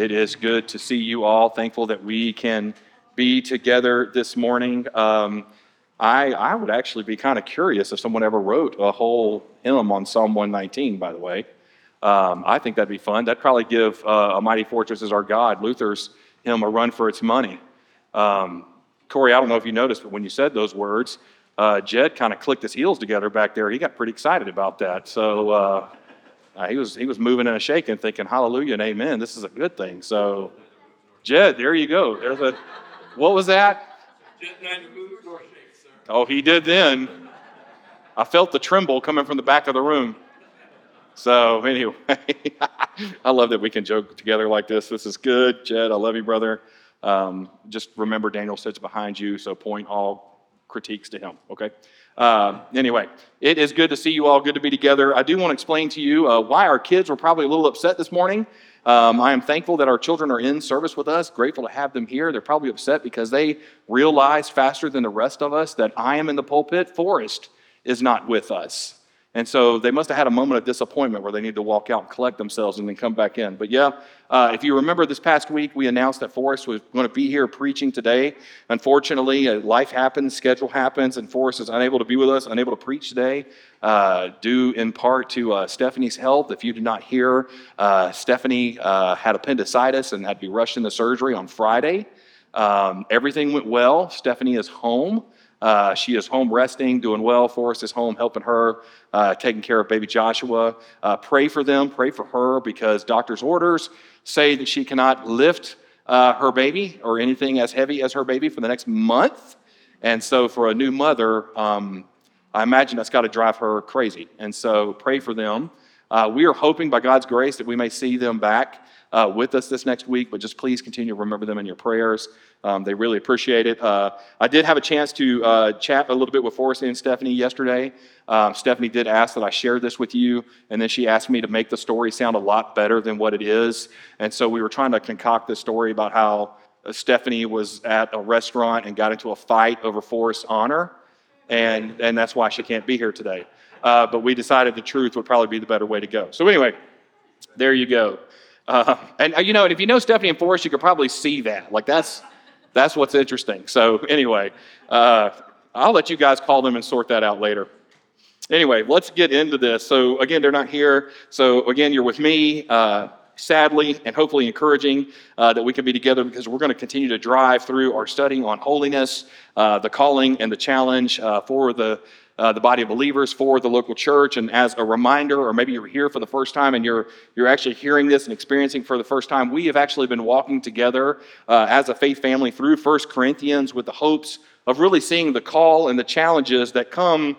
It is good to see you all. Thankful that we can be together this morning. Um, I, I would actually be kind of curious if someone ever wrote a whole hymn on Psalm 119, by the way. Um, I think that'd be fun. That'd probably give uh, A Mighty Fortress is Our God, Luther's hymn, a run for its money. Um, Corey, I don't know if you noticed, but when you said those words, uh, Jed kind of clicked his heels together back there. He got pretty excited about that. So, uh, uh, he was he was moving and shaking, thinking hallelujah and amen. This is a good thing. So, Jed, there you go. There's a what was that? Oh, he did then. I felt the tremble coming from the back of the room. So anyway, I love that we can joke together like this. This is good, Jed. I love you, brother. Um, just remember, Daniel sits behind you, so point all critiques to him. Okay. Uh, anyway, it is good to see you all. Good to be together. I do want to explain to you uh, why our kids were probably a little upset this morning. Um, I am thankful that our children are in service with us, grateful to have them here. They're probably upset because they realize faster than the rest of us that I am in the pulpit, Forrest is not with us. And so they must have had a moment of disappointment where they need to walk out and collect themselves and then come back in. But yeah, uh, if you remember this past week, we announced that Forrest was going to be here preaching today. Unfortunately, uh, life happens, schedule happens, and Forrest is unable to be with us, unable to preach today, uh, due in part to uh, Stephanie's health. If you did not hear, uh, Stephanie uh, had appendicitis and had to be rushed into surgery on Friday. Um, everything went well. Stephanie is home. Uh, she is home resting, doing well. Forrest is home helping her, uh, taking care of baby Joshua. Uh, pray for them, pray for her, because doctor's orders say that she cannot lift uh, her baby or anything as heavy as her baby for the next month. And so, for a new mother, um, I imagine that's got to drive her crazy. And so, pray for them. Uh, we are hoping by God's grace that we may see them back uh, with us this next week, but just please continue to remember them in your prayers. Um, they really appreciate it. Uh, I did have a chance to uh, chat a little bit with Forrest and Stephanie yesterday. Um, Stephanie did ask that I share this with you, and then she asked me to make the story sound a lot better than what it is. And so we were trying to concoct this story about how uh, Stephanie was at a restaurant and got into a fight over Forrest's honor, and, and that's why she can't be here today. Uh, but we decided the truth would probably be the better way to go. So, anyway, there you go. Uh, and uh, you know, and if you know Stephanie and Forrest, you could probably see that. Like that's that's what's interesting. So anyway, uh, I'll let you guys call them and sort that out later. Anyway, let's get into this. So again, they're not here. So again, you're with me. Uh, sadly and hopefully encouraging uh, that we can be together because we're going to continue to drive through our study on holiness, uh, the calling and the challenge uh, for the uh, the body of believers for the local church. And as a reminder, or maybe you're here for the first time and you're, you're actually hearing this and experiencing for the first time, we have actually been walking together uh, as a faith family through First Corinthians with the hopes of really seeing the call and the challenges that come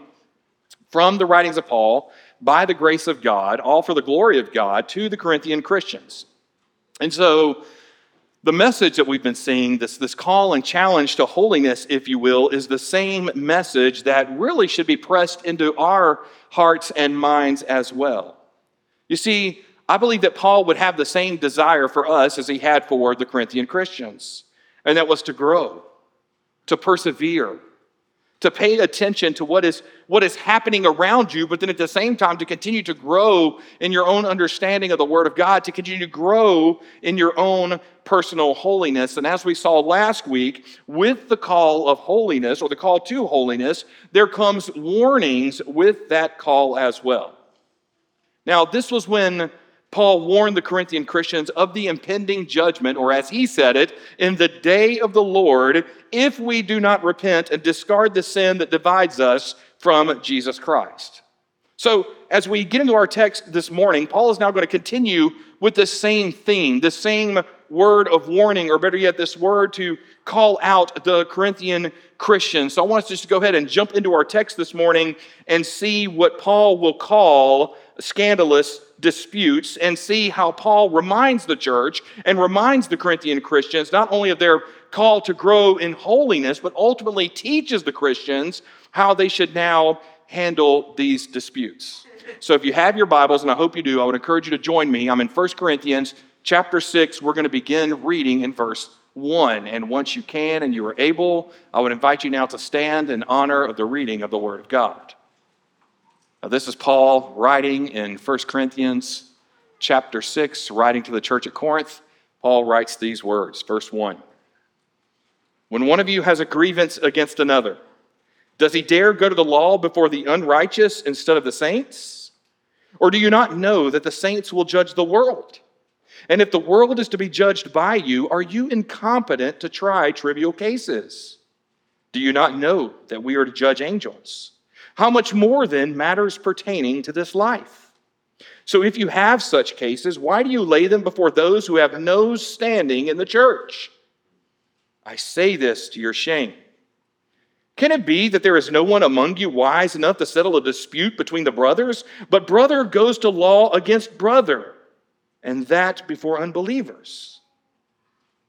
from the writings of Paul by the grace of God, all for the glory of God, to the Corinthian Christians. And so, the message that we've been seeing, this, this call and challenge to holiness, if you will, is the same message that really should be pressed into our hearts and minds as well. You see, I believe that Paul would have the same desire for us as he had for the Corinthian Christians, and that was to grow, to persevere, to pay attention to what is, what is happening around you, but then at the same time to continue to grow in your own understanding of the Word of God, to continue to grow in your own personal holiness. And as we saw last week, with the call of holiness or the call to holiness, there comes warnings with that call as well. Now, this was when Paul warned the Corinthian Christians of the impending judgment, or as he said it, in the day of the Lord, if we do not repent and discard the sin that divides us from Jesus Christ. So, as we get into our text this morning, Paul is now going to continue with the same theme, the same word of warning, or better yet, this word to call out the Corinthian Christians. So, I want us just to go ahead and jump into our text this morning and see what Paul will call scandalous disputes and see how Paul reminds the church and reminds the Corinthian Christians not only of their call to grow in holiness, but ultimately teaches the Christians how they should now handle these disputes. So if you have your Bibles, and I hope you do, I would encourage you to join me. I'm in 1 Corinthians chapter 6. We're going to begin reading in verse 1. And once you can and you are able, I would invite you now to stand in honor of the reading of the Word of God. Now, this is Paul writing in 1 Corinthians chapter 6, writing to the church at Corinth. Paul writes these words, verse 1. When one of you has a grievance against another, does he dare go to the law before the unrighteous instead of the saints? Or do you not know that the saints will judge the world? And if the world is to be judged by you, are you incompetent to try trivial cases? Do you not know that we are to judge angels? How much more then matters pertaining to this life? So if you have such cases, why do you lay them before those who have no standing in the church? I say this to your shame. Can it be that there is no one among you wise enough to settle a dispute between the brothers? But brother goes to law against brother, and that before unbelievers.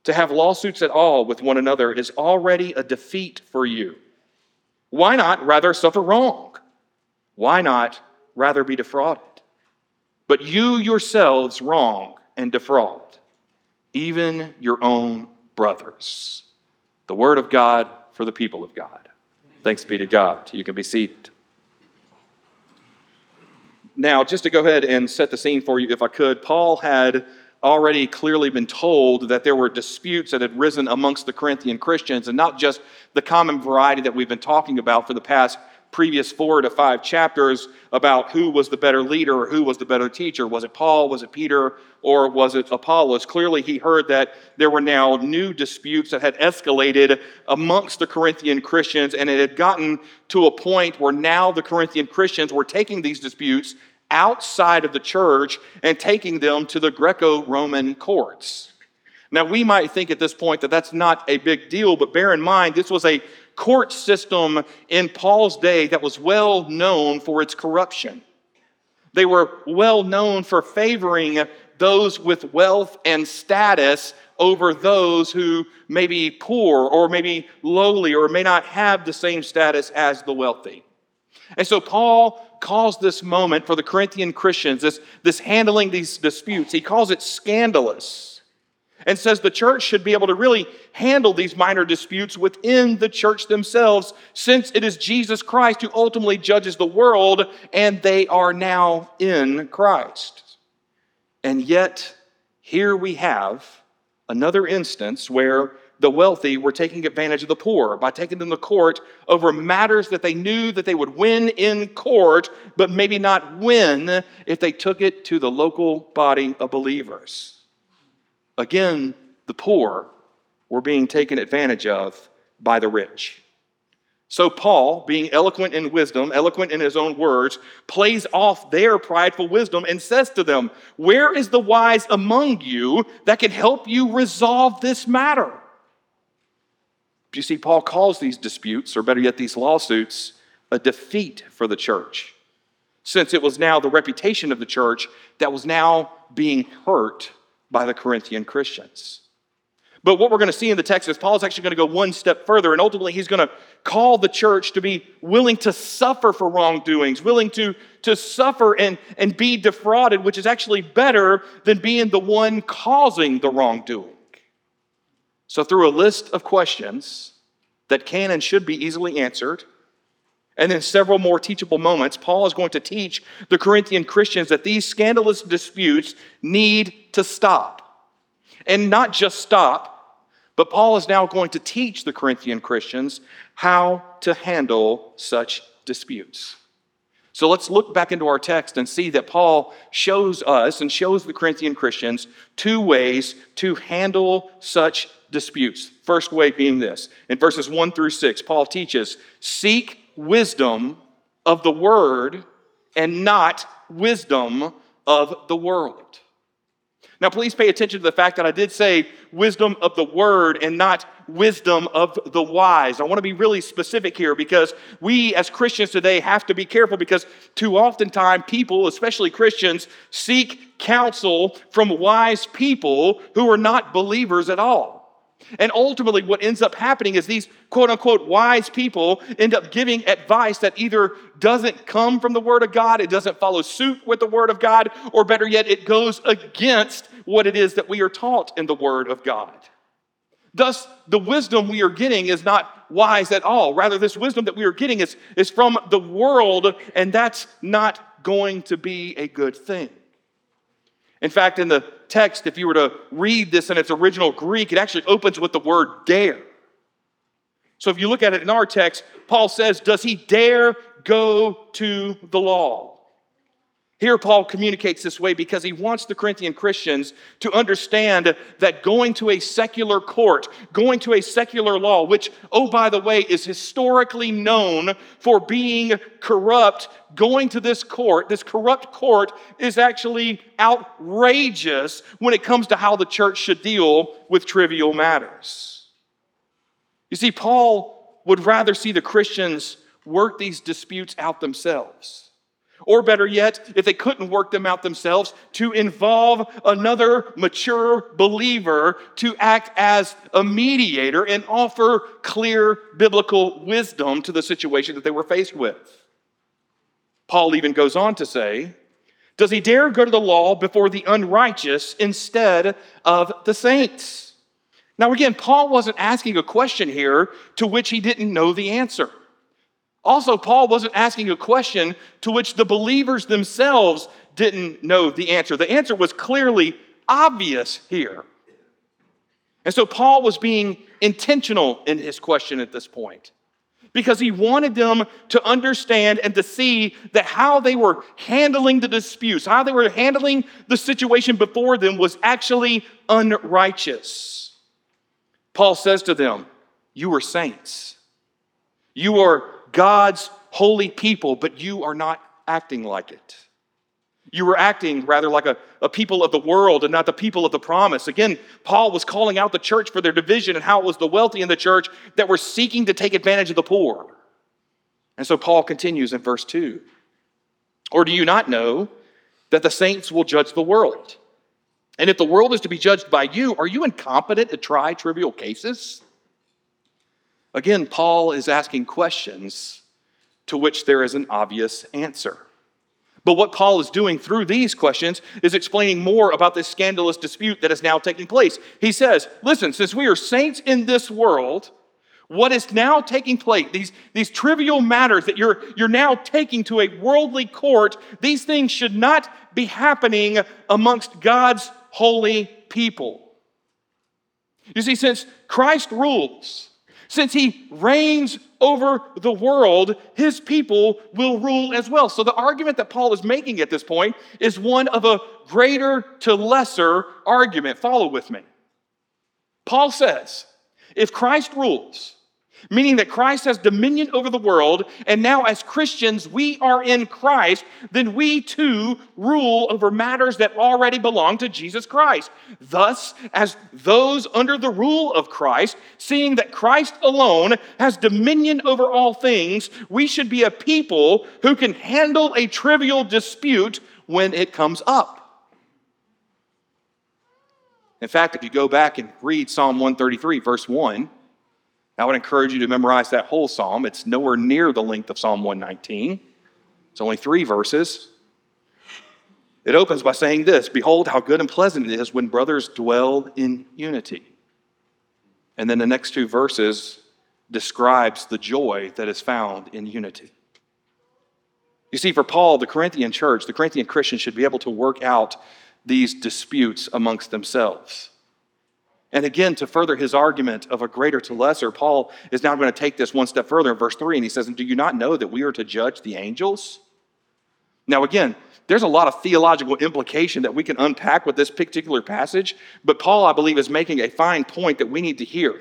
To have lawsuits at all with one another is already a defeat for you. Why not rather suffer wrong? Why not rather be defrauded? But you yourselves wrong and defraud, even your own brothers. The word of God for the people of God. Thanks be to God. You can be seated. Now, just to go ahead and set the scene for you, if I could, Paul had already clearly been told that there were disputes that had risen amongst the Corinthian Christians, and not just the common variety that we've been talking about for the past previous four to five chapters about who was the better leader or who was the better teacher. Was it Paul? Was it Peter? Or was it Apollos? Clearly, he heard that there were now new disputes that had escalated amongst the Corinthian Christians, and it had gotten to a point where now the Corinthian Christians were taking these disputes outside of the church and taking them to the Greco Roman courts. Now, we might think at this point that that's not a big deal, but bear in mind, this was a court system in Paul's day that was well known for its corruption. They were well known for favoring those with wealth and status over those who may be poor or maybe lowly or may not have the same status as the wealthy. And so Paul calls this moment for the Corinthian Christians, this, this handling these disputes, he calls it scandalous and says the church should be able to really handle these minor disputes within the church themselves, since it is Jesus Christ who ultimately judges the world, and they are now in Christ. And yet, here we have another instance where the wealthy were taking advantage of the poor by taking them to court over matters that they knew that they would win in court, but maybe not win if they took it to the local body of believers. Again, the poor were being taken advantage of by the rich. So, Paul, being eloquent in wisdom, eloquent in his own words, plays off their prideful wisdom and says to them, Where is the wise among you that can help you resolve this matter? You see, Paul calls these disputes, or better yet, these lawsuits, a defeat for the church, since it was now the reputation of the church that was now being hurt by the Corinthian Christians. But what we're going to see in the text is Paul is actually going to go one step further, and ultimately he's going to call the church to be willing to suffer for wrongdoings, willing to, to suffer and, and be defrauded, which is actually better than being the one causing the wrongdoing. So, through a list of questions that can and should be easily answered, and then several more teachable moments, Paul is going to teach the Corinthian Christians that these scandalous disputes need to stop. And not just stop, but Paul is now going to teach the Corinthian Christians how to handle such disputes. So let's look back into our text and see that Paul shows us and shows the Corinthian Christians two ways to handle such disputes. First way being this in verses 1 through 6, Paul teaches seek wisdom of the word and not wisdom of the world. Now, please pay attention to the fact that I did say wisdom of the word and not wisdom of the wise. I want to be really specific here because we as Christians today have to be careful because too often time people, especially Christians, seek counsel from wise people who are not believers at all. And ultimately, what ends up happening is these quote unquote wise people end up giving advice that either doesn't come from the Word of God, it doesn't follow suit with the Word of God, or better yet, it goes against what it is that we are taught in the Word of God. Thus, the wisdom we are getting is not wise at all. Rather, this wisdom that we are getting is, is from the world, and that's not going to be a good thing. In fact, in the text, if you were to read this in its original Greek, it actually opens with the word dare. So if you look at it in our text, Paul says, Does he dare go to the law? Here, Paul communicates this way because he wants the Corinthian Christians to understand that going to a secular court, going to a secular law, which, oh, by the way, is historically known for being corrupt, going to this court, this corrupt court, is actually outrageous when it comes to how the church should deal with trivial matters. You see, Paul would rather see the Christians work these disputes out themselves. Or better yet, if they couldn't work them out themselves, to involve another mature believer to act as a mediator and offer clear biblical wisdom to the situation that they were faced with. Paul even goes on to say, Does he dare go to the law before the unrighteous instead of the saints? Now, again, Paul wasn't asking a question here to which he didn't know the answer. Also, Paul wasn't asking a question to which the believers themselves didn't know the answer. The answer was clearly obvious here. And so Paul was being intentional in his question at this point because he wanted them to understand and to see that how they were handling the disputes, how they were handling the situation before them was actually unrighteous. Paul says to them, You are saints. You are God's holy people, but you are not acting like it. You were acting rather like a, a people of the world and not the people of the promise. Again, Paul was calling out the church for their division and how it was the wealthy in the church that were seeking to take advantage of the poor. And so Paul continues in verse 2 Or do you not know that the saints will judge the world? And if the world is to be judged by you, are you incompetent to try trivial cases? Again, Paul is asking questions to which there is an obvious answer. But what Paul is doing through these questions is explaining more about this scandalous dispute that is now taking place. He says, Listen, since we are saints in this world, what is now taking place, these, these trivial matters that you're, you're now taking to a worldly court, these things should not be happening amongst God's holy people. You see, since Christ rules, since he reigns over the world, his people will rule as well. So the argument that Paul is making at this point is one of a greater to lesser argument. Follow with me. Paul says, if Christ rules, meaning that Christ has dominion over the world, and now as Christians we are in Christ, then we too rule over matters that already belong to Jesus Christ. Thus, as those under the rule of Christ, seeing that Christ alone has dominion over all things, we should be a people who can handle a trivial dispute when it comes up. In fact, if you go back and read Psalm 133, verse 1, I would encourage you to memorize that whole psalm. It's nowhere near the length of Psalm 119, it's only three verses. It opens by saying this Behold, how good and pleasant it is when brothers dwell in unity. And then the next two verses describes the joy that is found in unity. You see, for Paul, the Corinthian church, the Corinthian Christians should be able to work out these disputes amongst themselves. And again, to further his argument of a greater to lesser, Paul is now going to take this one step further in verse 3, and he says, Do you not know that we are to judge the angels? Now, again, there's a lot of theological implication that we can unpack with this particular passage, but Paul, I believe, is making a fine point that we need to hear.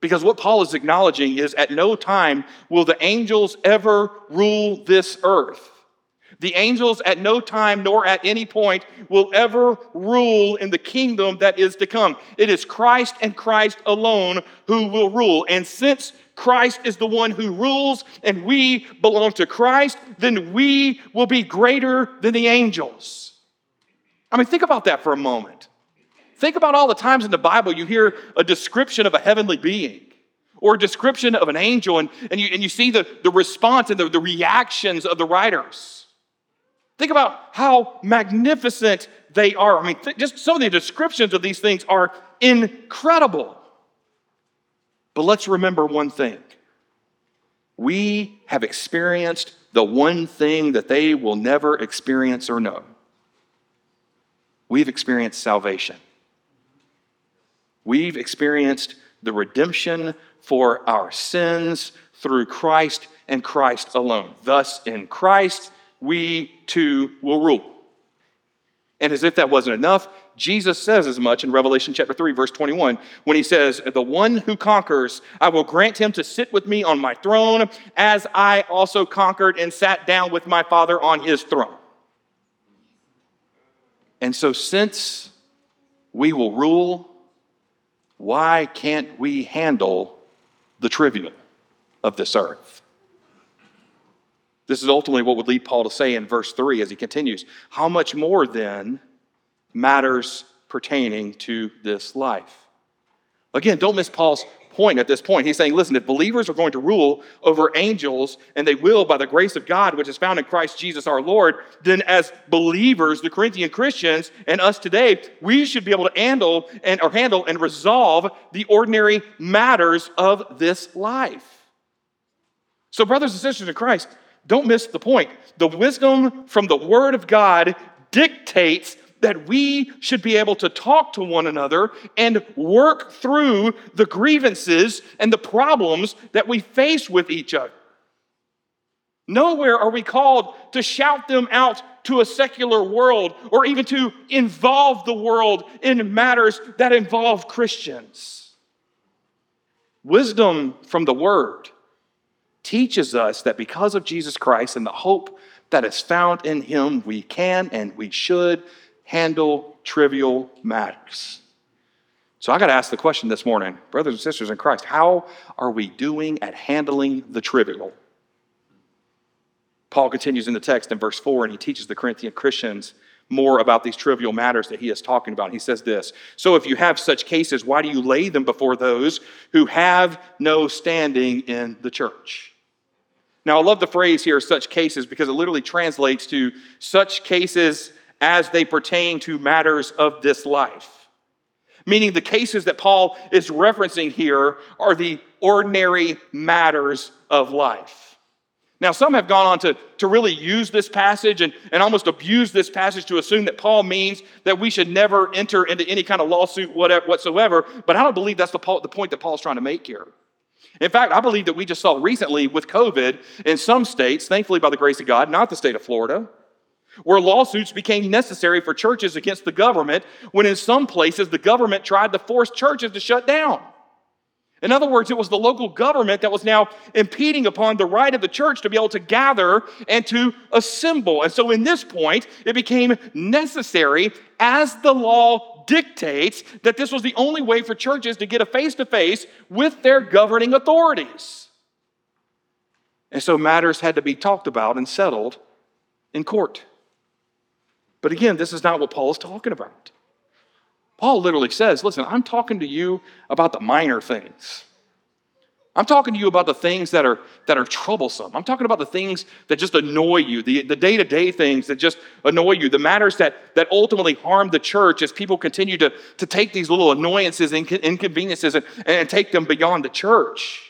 Because what Paul is acknowledging is at no time will the angels ever rule this earth. The angels at no time nor at any point will ever rule in the kingdom that is to come. It is Christ and Christ alone who will rule. And since Christ is the one who rules and we belong to Christ, then we will be greater than the angels. I mean, think about that for a moment. Think about all the times in the Bible you hear a description of a heavenly being or a description of an angel, and, and, you, and you see the, the response and the, the reactions of the writers. Think about how magnificent they are. I mean, th- just some of the descriptions of these things are incredible. But let's remember one thing we have experienced the one thing that they will never experience or know. we've experienced salvation. We've experienced the redemption for our sins through Christ and Christ alone. Thus, in Christ, we too will rule. And as if that wasn't enough, Jesus says as much in Revelation chapter 3, verse 21, when he says, The one who conquers, I will grant him to sit with me on my throne, as I also conquered and sat down with my Father on his throne. And so, since we will rule, why can't we handle the trivial of this earth? This is ultimately what would lead Paul to say in verse 3 as he continues How much more then matters pertaining to this life? Again, don't miss Paul's point at this point. He's saying, listen, if believers are going to rule over angels, and they will by the grace of God, which is found in Christ Jesus our Lord, then as believers, the Corinthian Christians and us today, we should be able to handle and or handle and resolve the ordinary matters of this life. So, brothers and sisters in Christ, don't miss the point. The wisdom from the Word of God dictates that we should be able to talk to one another and work through the grievances and the problems that we face with each other. Nowhere are we called to shout them out to a secular world or even to involve the world in matters that involve Christians. Wisdom from the Word teaches us that because of Jesus Christ and the hope that is found in him, we can and we should handle trivial matters. So I got to ask the question this morning, brothers and sisters in Christ, how are we doing at handling the trivial? Paul continues in the text in verse 4 and he teaches the Corinthian Christians more about these trivial matters that he is talking about. He says this So if you have such cases, why do you lay them before those who have no standing in the church? Now, I love the phrase here, such cases, because it literally translates to such cases as they pertain to matters of this life. Meaning, the cases that Paul is referencing here are the ordinary matters of life. Now, some have gone on to, to really use this passage and, and almost abuse this passage to assume that Paul means that we should never enter into any kind of lawsuit whatever, whatsoever, but I don't believe that's the, the point that Paul's trying to make here. In fact, I believe that we just saw recently with COVID in some states, thankfully by the grace of God, not the state of Florida, where lawsuits became necessary for churches against the government when in some places the government tried to force churches to shut down. In other words, it was the local government that was now impeding upon the right of the church to be able to gather and to assemble. And so, in this point, it became necessary as the law dictates that this was the only way for churches to get a face to face with their governing authorities. And so matters had to be talked about and settled in court. But again, this is not what Paul is talking about. Paul literally says, Listen, I'm talking to you about the minor things. I'm talking to you about the things that are, that are troublesome. I'm talking about the things that just annoy you, the, the day-to-day things that just annoy you, the matters that, that ultimately harm the church as people continue to, to take these little annoyances and inconveniences and, and take them beyond the church.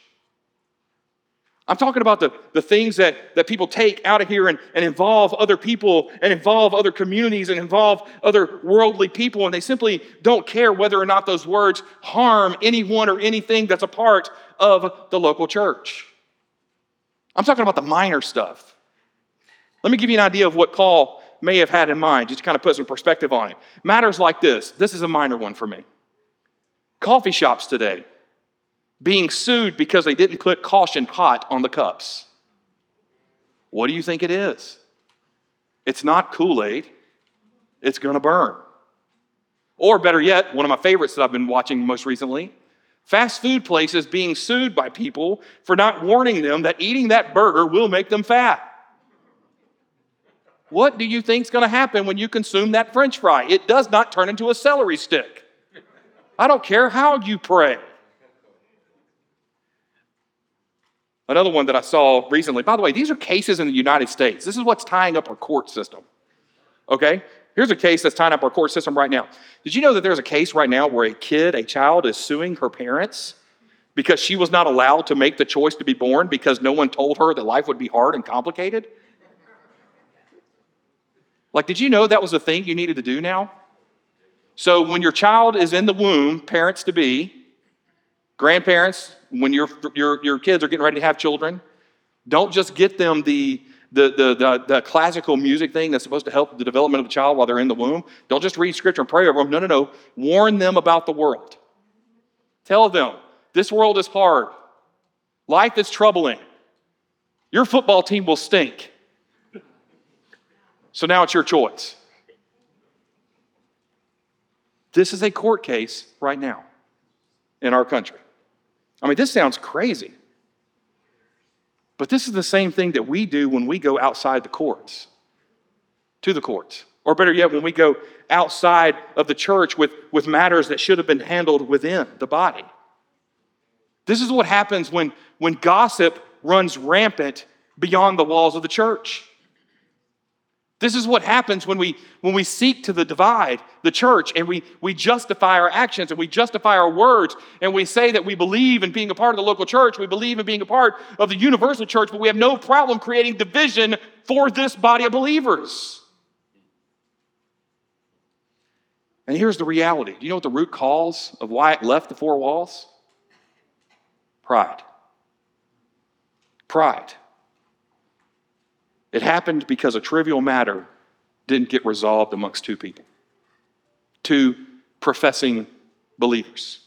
I'm talking about the, the things that, that people take out of here and, and involve other people and involve other communities and involve other worldly people, and they simply don't care whether or not those words harm anyone or anything that's a part of the local church. I'm talking about the minor stuff. Let me give you an idea of what Paul may have had in mind, just to kind of put some perspective on it. Matters like this this is a minor one for me. Coffee shops today being sued because they didn't put caution hot on the cups. What do you think it is? It's not Kool Aid, it's to burn. Or better yet, one of my favorites that I've been watching most recently fast food places being sued by people for not warning them that eating that burger will make them fat. What do you think is going to happen when you consume that french fry? It does not turn into a celery stick. I don't care how you pray. Another one that I saw recently, by the way, these are cases in the United States. This is what's tying up our court system. Okay? Here's a case that's tying up our court system right now. Did you know that there's a case right now where a kid, a child, is suing her parents because she was not allowed to make the choice to be born because no one told her that life would be hard and complicated? Like, did you know that was a thing you needed to do now? So when your child is in the womb, parents to be, grandparents, when your, your, your kids are getting ready to have children, don't just get them the, the, the, the, the classical music thing that's supposed to help the development of the child while they're in the womb. Don't just read scripture and pray over them. No, no, no. Warn them about the world. Tell them this world is hard, life is troubling. Your football team will stink. So now it's your choice. This is a court case right now in our country. I mean, this sounds crazy. But this is the same thing that we do when we go outside the courts, to the courts. Or better yet, when we go outside of the church with, with matters that should have been handled within the body. This is what happens when, when gossip runs rampant beyond the walls of the church. This is what happens when we, when we seek to the divide the church and we, we justify our actions and we justify our words and we say that we believe in being a part of the local church, we believe in being a part of the universal church, but we have no problem creating division for this body of believers. And here's the reality. Do you know what the root cause of why it left the four walls? Pride. Pride. It happened because a trivial matter didn't get resolved amongst two people, two professing believers.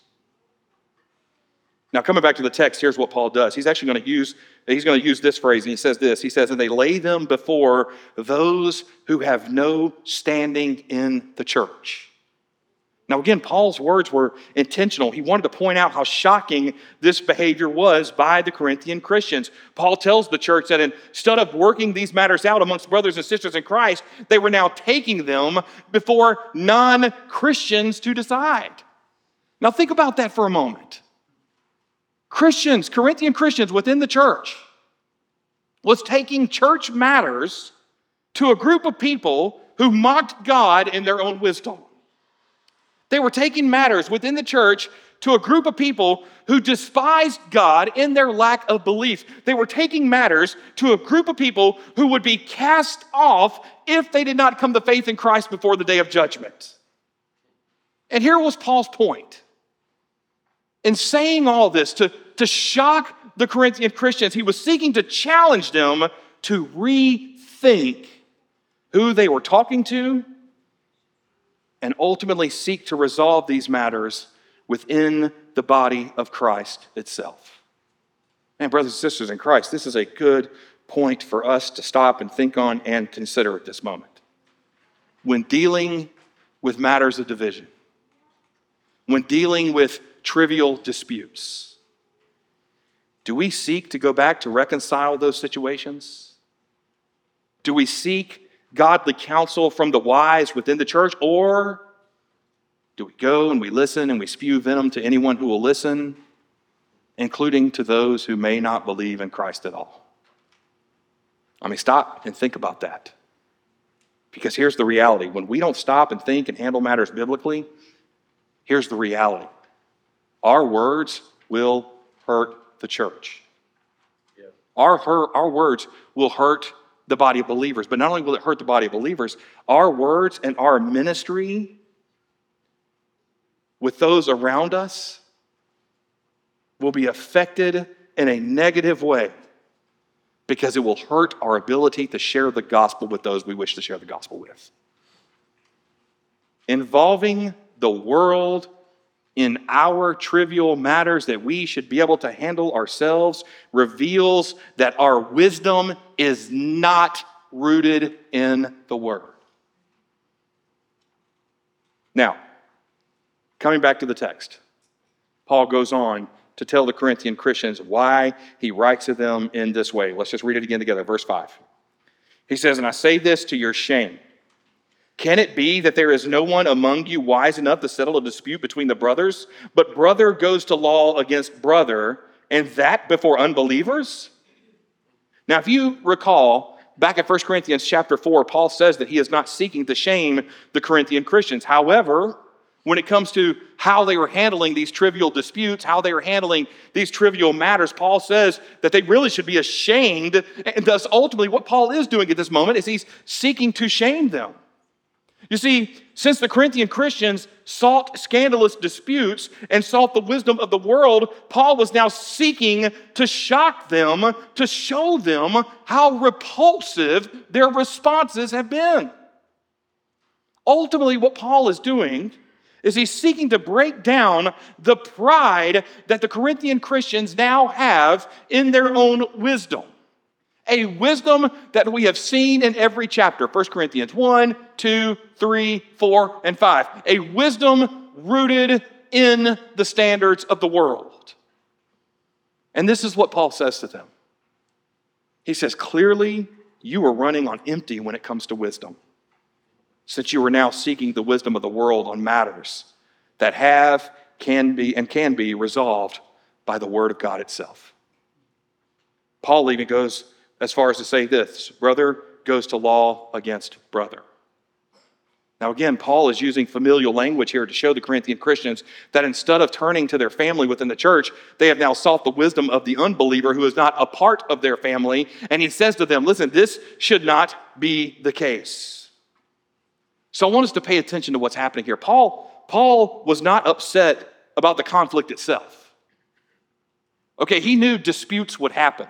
Now, coming back to the text, here's what Paul does. He's actually going to use he's going to use this phrase, and he says this. He says, "And they lay them before those who have no standing in the church." Now, again, Paul's words were intentional. He wanted to point out how shocking this behavior was by the Corinthian Christians. Paul tells the church that instead of working these matters out amongst brothers and sisters in Christ, they were now taking them before non Christians to decide. Now, think about that for a moment. Christians, Corinthian Christians within the church, was taking church matters to a group of people who mocked God in their own wisdom. They were taking matters within the church to a group of people who despised God in their lack of belief. They were taking matters to a group of people who would be cast off if they did not come to faith in Christ before the day of judgment. And here was Paul's point. In saying all this to, to shock the Corinthian Christians, he was seeking to challenge them to rethink who they were talking to and ultimately seek to resolve these matters within the body of Christ itself. And, brothers and sisters in Christ, this is a good point for us to stop and think on and consider at this moment. When dealing with matters of division, when dealing with trivial disputes, do we seek to go back to reconcile those situations? Do we seek godly counsel from the wise within the church, or do we go and we listen and we spew venom to anyone who will listen, including to those who may not believe in Christ at all? I mean, stop and think about that. Because here's the reality when we don't stop and think and handle matters biblically, here's the reality our words will hurt the church. Our, our words will hurt the body of believers. But not only will it hurt the body of believers, our words and our ministry with those around us will be affected in a negative way because it will hurt our ability to share the gospel with those we wish to share the gospel with. Involving the world in our trivial matters that we should be able to handle ourselves reveals that our wisdom is not rooted in the Word. Now, coming back to the text, Paul goes on to tell the Corinthian Christians why he writes to them in this way. Let's just read it again together, verse 5. He says, And I say this to your shame can it be that there is no one among you wise enough to settle a dispute between the brothers, but brother goes to law against brother, and that before unbelievers? Now, if you recall, back in 1 Corinthians chapter 4, Paul says that he is not seeking to shame the Corinthian Christians. However, when it comes to how they were handling these trivial disputes, how they were handling these trivial matters, Paul says that they really should be ashamed. And thus, ultimately, what Paul is doing at this moment is he's seeking to shame them. You see, since the Corinthian Christians sought scandalous disputes and sought the wisdom of the world, Paul was now seeking to shock them, to show them how repulsive their responses have been. Ultimately, what Paul is doing is he's seeking to break down the pride that the Corinthian Christians now have in their own wisdom a wisdom that we have seen in every chapter 1 Corinthians 1, 2, 3, 4, and 5. A wisdom rooted in the standards of the world. And this is what Paul says to them. He says, Clearly, you are running on empty when it comes to wisdom, since you are now seeking the wisdom of the world on matters that have, can be, and can be resolved by the Word of God itself. Paul even goes as far as to say this brother goes to law against brother. Now, again, Paul is using familial language here to show the Corinthian Christians that instead of turning to their family within the church, they have now sought the wisdom of the unbeliever who is not a part of their family. And he says to them, listen, this should not be the case. So I want us to pay attention to what's happening here. Paul, Paul was not upset about the conflict itself. Okay, he knew disputes would happen.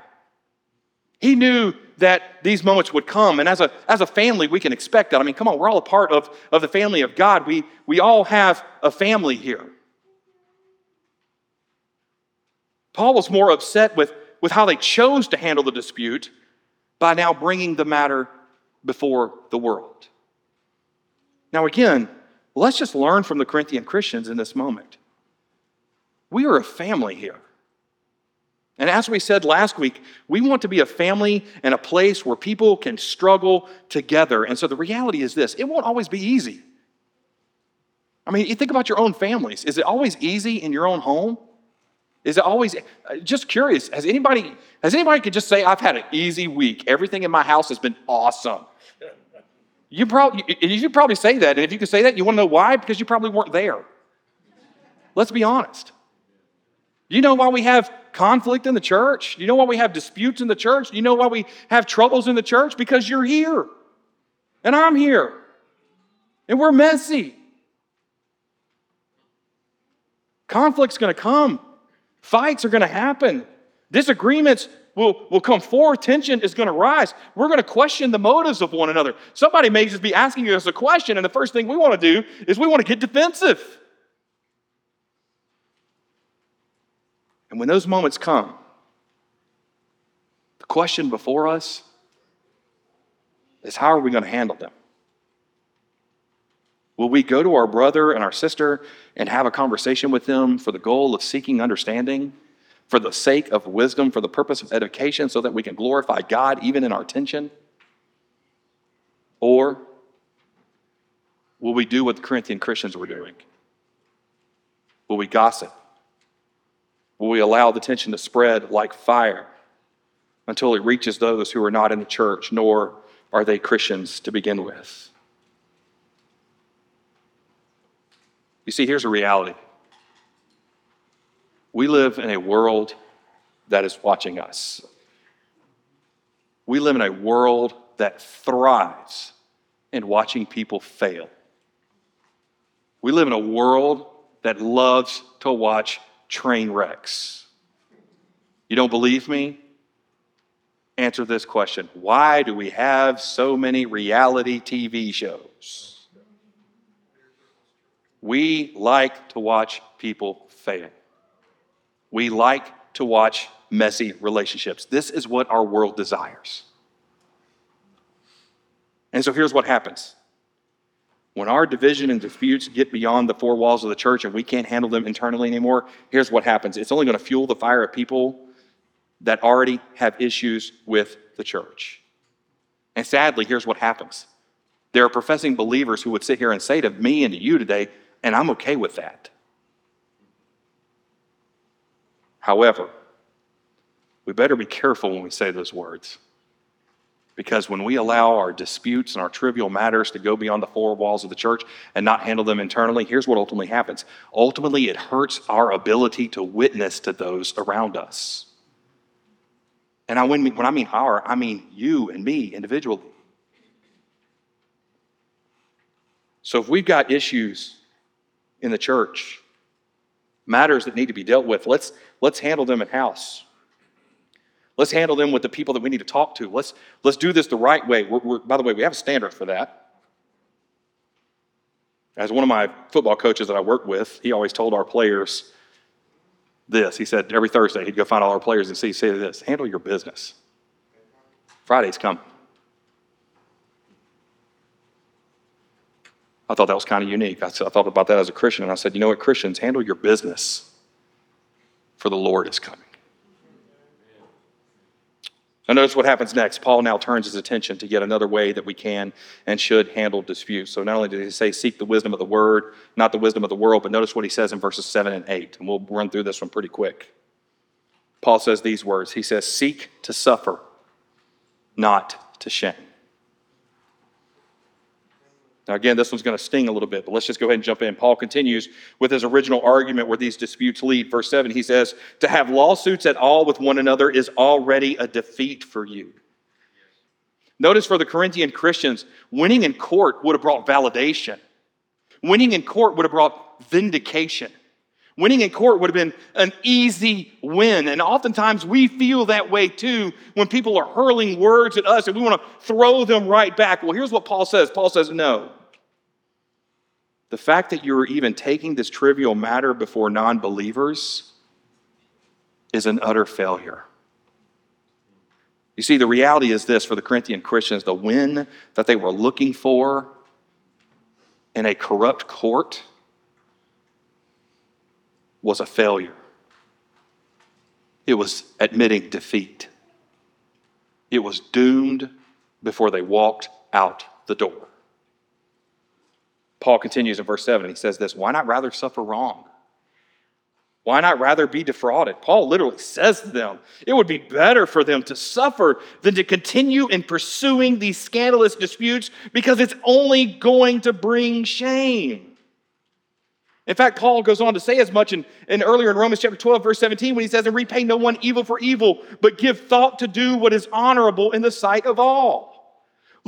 He knew that these moments would come. And as a, as a family, we can expect that. I mean, come on, we're all a part of, of the family of God. We, we all have a family here. Paul was more upset with, with how they chose to handle the dispute by now bringing the matter before the world. Now, again, let's just learn from the Corinthian Christians in this moment. We are a family here. And as we said last week, we want to be a family and a place where people can struggle together. And so the reality is this it won't always be easy. I mean, you think about your own families. Is it always easy in your own home? Is it always uh, just curious? Has anybody has anybody could just say, I've had an easy week. Everything in my house has been awesome. You probably you should probably say that. And if you can say that, you want to know why? Because you probably weren't there. Let's be honest. You know why we have conflict in the church? You know why we have disputes in the church? You know why we have troubles in the church? Because you're here. And I'm here. And we're messy. Conflict's going to come. Fights are going to happen. Disagreements will, will come forth. Tension is going to rise. We're going to question the motives of one another. Somebody may just be asking us a question, and the first thing we want to do is we want to get defensive. And when those moments come, the question before us is how are we going to handle them? Will we go to our brother and our sister and have a conversation with them for the goal of seeking understanding, for the sake of wisdom, for the purpose of education, so that we can glorify God even in our tension? Or will we do what the Corinthian Christians were doing? Will we gossip? Will we allow the tension to spread like fire until it reaches those who are not in the church, nor are they Christians to begin with? You see, here's a reality we live in a world that is watching us. We live in a world that thrives in watching people fail. We live in a world that loves to watch train wrecks. You don't believe me? Answer this question Why do we have so many reality TV shows? We like to watch people fail. We like to watch messy relationships. This is what our world desires. And so here's what happens when our division and disputes get beyond the four walls of the church and we can't handle them internally anymore, here's what happens it's only going to fuel the fire of people that already have issues with the church. And sadly, here's what happens there are professing believers who would sit here and say to me and to you today, and I'm okay with that. However, we better be careful when we say those words. Because when we allow our disputes and our trivial matters to go beyond the four walls of the church and not handle them internally, here's what ultimately happens. Ultimately, it hurts our ability to witness to those around us. And I, when, when I mean our, I mean you and me individually. So if we've got issues in the church, matters that need to be dealt with, let's, let's handle them in house. Let's handle them with the people that we need to talk to. Let's, let's do this the right way. We're, we're, by the way, we have a standard for that. As one of my football coaches that I worked with, he always told our players this. He said every Thursday he'd go find all our players and see, say this handle your business. Friday's coming. I thought that was kind of unique. I, thought about that as a Christian, and I said, you know what, Christians, handle your business, for the Lord is coming. Now, notice what happens next. Paul now turns his attention to yet another way that we can and should handle disputes. So, not only did he say, seek the wisdom of the word, not the wisdom of the world, but notice what he says in verses 7 and 8. And we'll run through this one pretty quick. Paul says these words He says, Seek to suffer, not to shame. Now, again, this one's going to sting a little bit, but let's just go ahead and jump in. Paul continues with his original argument where these disputes lead. Verse 7, he says, To have lawsuits at all with one another is already a defeat for you. Notice for the Corinthian Christians, winning in court would have brought validation, winning in court would have brought vindication. Winning in court would have been an easy win. And oftentimes we feel that way too when people are hurling words at us and we want to throw them right back. Well, here's what Paul says Paul says, No. The fact that you're even taking this trivial matter before non believers is an utter failure. You see, the reality is this for the Corinthian Christians the win that they were looking for in a corrupt court was a failure. It was admitting defeat. It was doomed before they walked out the door. Paul continues in verse 7. He says this Why not rather suffer wrong? Why not rather be defrauded? Paul literally says to them, it would be better for them to suffer than to continue in pursuing these scandalous disputes because it's only going to bring shame. In fact, Paul goes on to say as much in, in, earlier in Romans chapter 12, verse 17, when he says, And repay no one evil for evil, but give thought to do what is honorable in the sight of all.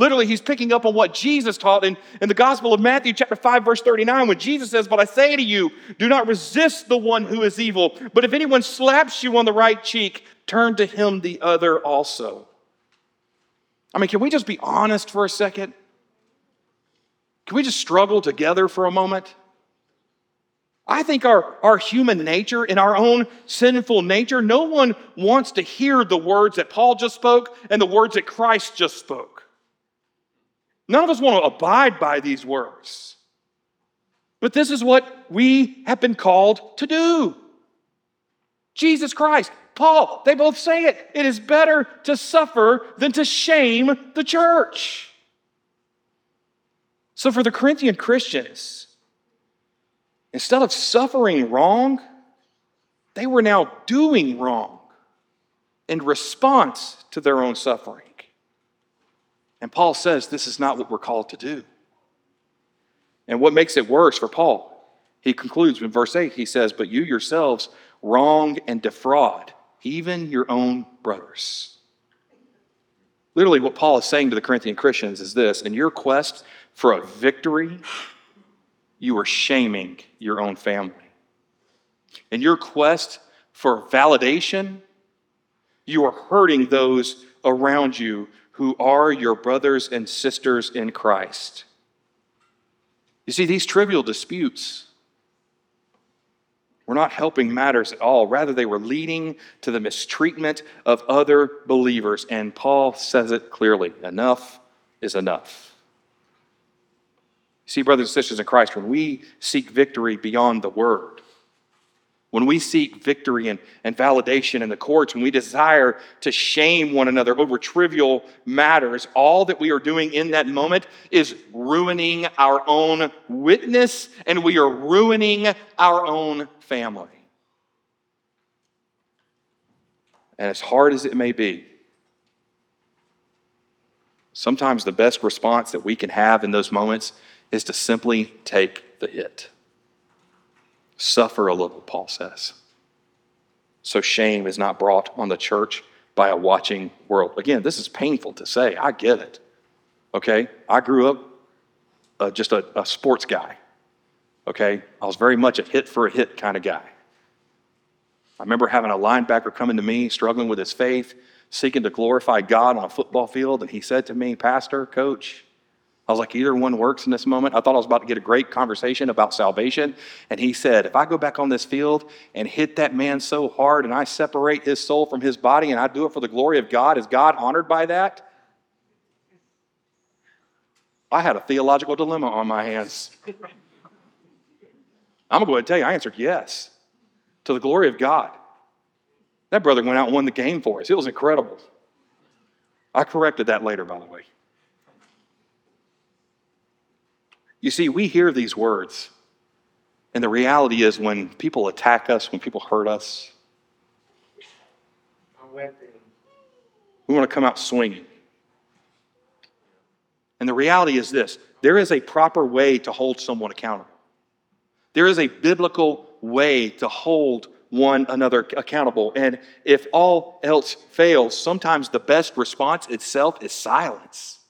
Literally, he's picking up on what Jesus taught in, in the Gospel of Matthew, chapter 5, verse 39, when Jesus says, But I say to you, do not resist the one who is evil, but if anyone slaps you on the right cheek, turn to him the other also. I mean, can we just be honest for a second? Can we just struggle together for a moment? I think our, our human nature, in our own sinful nature, no one wants to hear the words that Paul just spoke and the words that Christ just spoke. None of us want to abide by these words. But this is what we have been called to do. Jesus Christ, Paul, they both say it. It is better to suffer than to shame the church. So, for the Corinthian Christians, instead of suffering wrong, they were now doing wrong in response to their own suffering. And Paul says this is not what we're called to do. And what makes it worse for Paul, he concludes in verse 8, he says, But you yourselves wrong and defraud even your own brothers. Literally, what Paul is saying to the Corinthian Christians is this In your quest for a victory, you are shaming your own family. In your quest for validation, you are hurting those around you who are your brothers and sisters in Christ. You see, these trivial disputes were not helping matters at all. Rather, they were leading to the mistreatment of other believers. And Paul says it clearly enough is enough. See, brothers and sisters in Christ, when we seek victory beyond the word, when we seek victory and, and validation in the courts, when we desire to shame one another over trivial matters, all that we are doing in that moment is ruining our own witness and we are ruining our own family. And as hard as it may be, sometimes the best response that we can have in those moments is to simply take the hit. Suffer a little, Paul says. So shame is not brought on the church by a watching world. Again, this is painful to say. I get it. Okay? I grew up a just a, a sports guy. Okay? I was very much a hit for a hit kind of guy. I remember having a linebacker coming to me, struggling with his faith, seeking to glorify God on a football field, and he said to me, Pastor, coach, I was like, either one works in this moment. I thought I was about to get a great conversation about salvation. And he said, if I go back on this field and hit that man so hard and I separate his soul from his body and I do it for the glory of God, is God honored by that? I had a theological dilemma on my hands. I'm going to go ahead and tell you, I answered yes to the glory of God. That brother went out and won the game for us. It was incredible. I corrected that later, by the way. You see, we hear these words, and the reality is when people attack us, when people hurt us, we want to come out swinging. And the reality is this there is a proper way to hold someone accountable. There is a biblical way to hold one another accountable. And if all else fails, sometimes the best response itself is silence.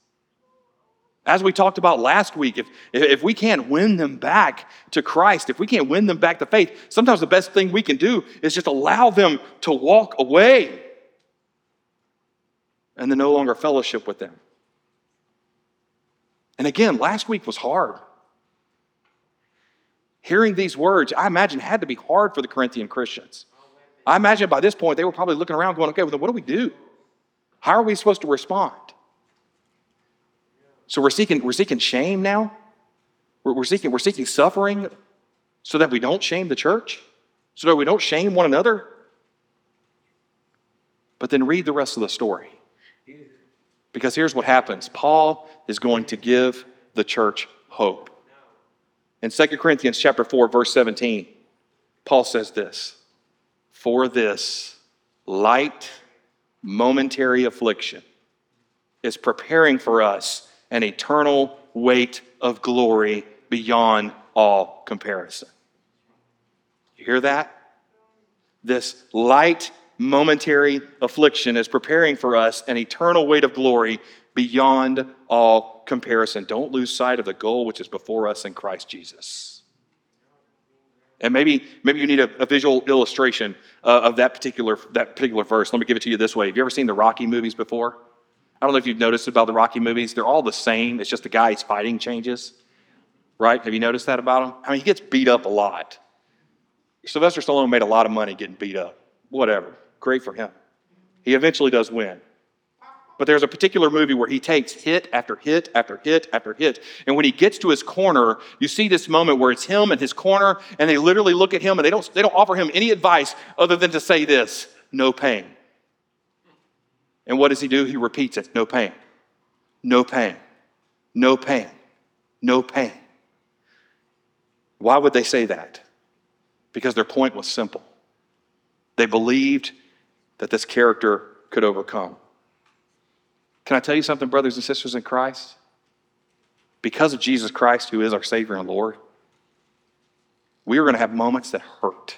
As we talked about last week, if, if we can't win them back to Christ, if we can't win them back to faith, sometimes the best thing we can do is just allow them to walk away and then no longer fellowship with them. And again, last week was hard. Hearing these words, I imagine, had to be hard for the Corinthian Christians. I imagine by this point they were probably looking around going, okay, well, what do we do? How are we supposed to respond? So we're seeking, we're seeking shame now? We're, we're, seeking, we're seeking suffering so that we don't shame the church? So that we don't shame one another? But then read the rest of the story. Because here's what happens Paul is going to give the church hope. In 2 Corinthians chapter 4 verse 17, Paul says this, "For this light momentary affliction is preparing for us an eternal weight of glory beyond all comparison." You hear that? This light momentary affliction is preparing for us an eternal weight of glory beyond all comparison. Don't lose sight of the goal which is before us in Christ Jesus. And maybe, maybe you need a, a visual illustration uh, of that particular, that particular verse. Let me give it to you this way. Have you ever seen the Rocky movies before? I don't know if you've noticed about the Rocky movies. They're all the same. It's just the guy guy's fighting changes. Right? Have you noticed that about him? I mean, he gets beat up a lot. Sylvester Stallone made a lot of money getting beat up. Whatever. Great for him. He eventually does win. But there's a particular movie where he takes hit after hit after hit after hit. And when he gets to his corner, you see this moment where it's him and his corner, and they literally look at him and they don't, they don't offer him any advice other than to say this no pain. And what does he do? He repeats it no pain, no pain, no pain, no pain. Why would they say that? Because their point was simple. They believed that this character could overcome. Can I tell you something, brothers and sisters in Christ? Because of Jesus Christ, who is our Savior and Lord, we are going to have moments that hurt.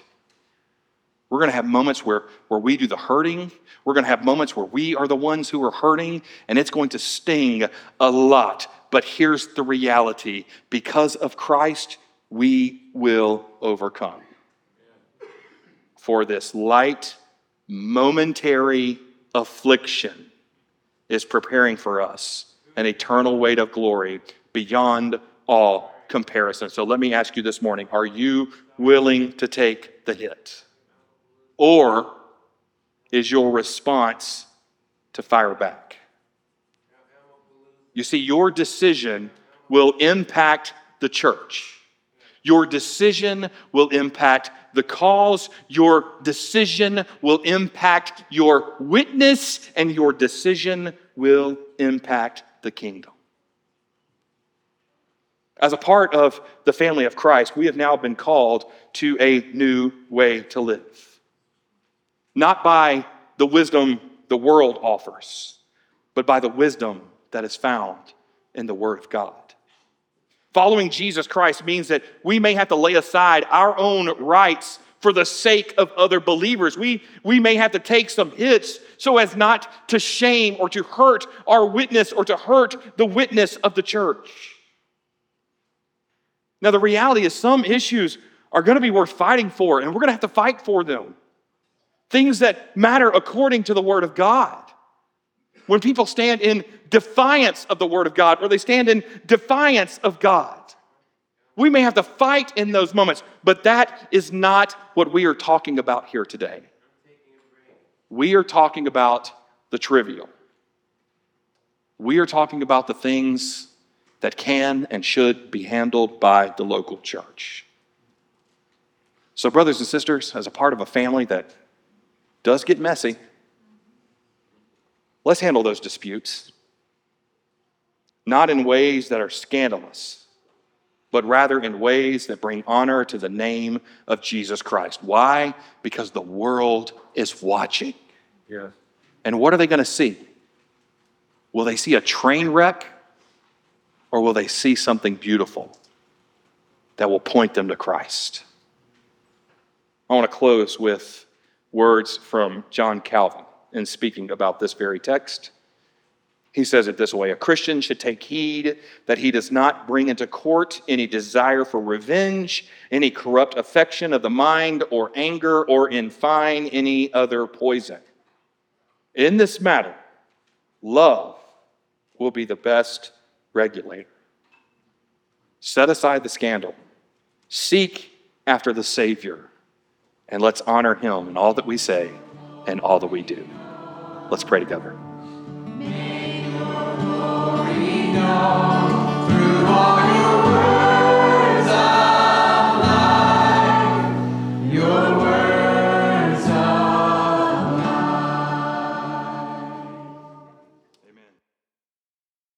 We're going to have moments where, where we do the hurting. We're going to have moments where we are the ones who are hurting, and it's going to sting a lot. But here's the reality because of Christ, we will overcome. For this light, momentary affliction is preparing for us an eternal weight of glory beyond all comparison. So let me ask you this morning are you willing to take the hit? Or is your response to fire back? You see, your decision will impact the church. Your decision will impact the cause. Your decision will impact your witness, and your decision will impact the kingdom. As a part of the family of Christ, we have now been called to a new way to live. Not by the wisdom the world offers, but by the wisdom that is found in the Word of God. Following Jesus Christ means that we may have to lay aside our own rights for the sake of other believers. We, we may have to take some hits so as not to shame or to hurt our witness or to hurt the witness of the church. Now, the reality is, some issues are going to be worth fighting for, and we're going to have to fight for them. Things that matter according to the Word of God. When people stand in defiance of the Word of God, or they stand in defiance of God, we may have to fight in those moments, but that is not what we are talking about here today. We are talking about the trivial. We are talking about the things that can and should be handled by the local church. So, brothers and sisters, as a part of a family that does get messy, let's handle those disputes, not in ways that are scandalous, but rather in ways that bring honor to the name of Jesus Christ. Why? Because the world is watching. Yeah. And what are they going to see? Will they see a train wreck or will they see something beautiful that will point them to Christ? I want to close with words from John Calvin in speaking about this very text. He says it this way A Christian should take heed that he does not bring into court any desire for revenge, any corrupt affection of the mind, or anger, or in fine, any other poison. In this matter, love will be the best regulator. Set aside the scandal, seek after the Savior, and let's honor Him in all that we say and all that we do. Let's pray together.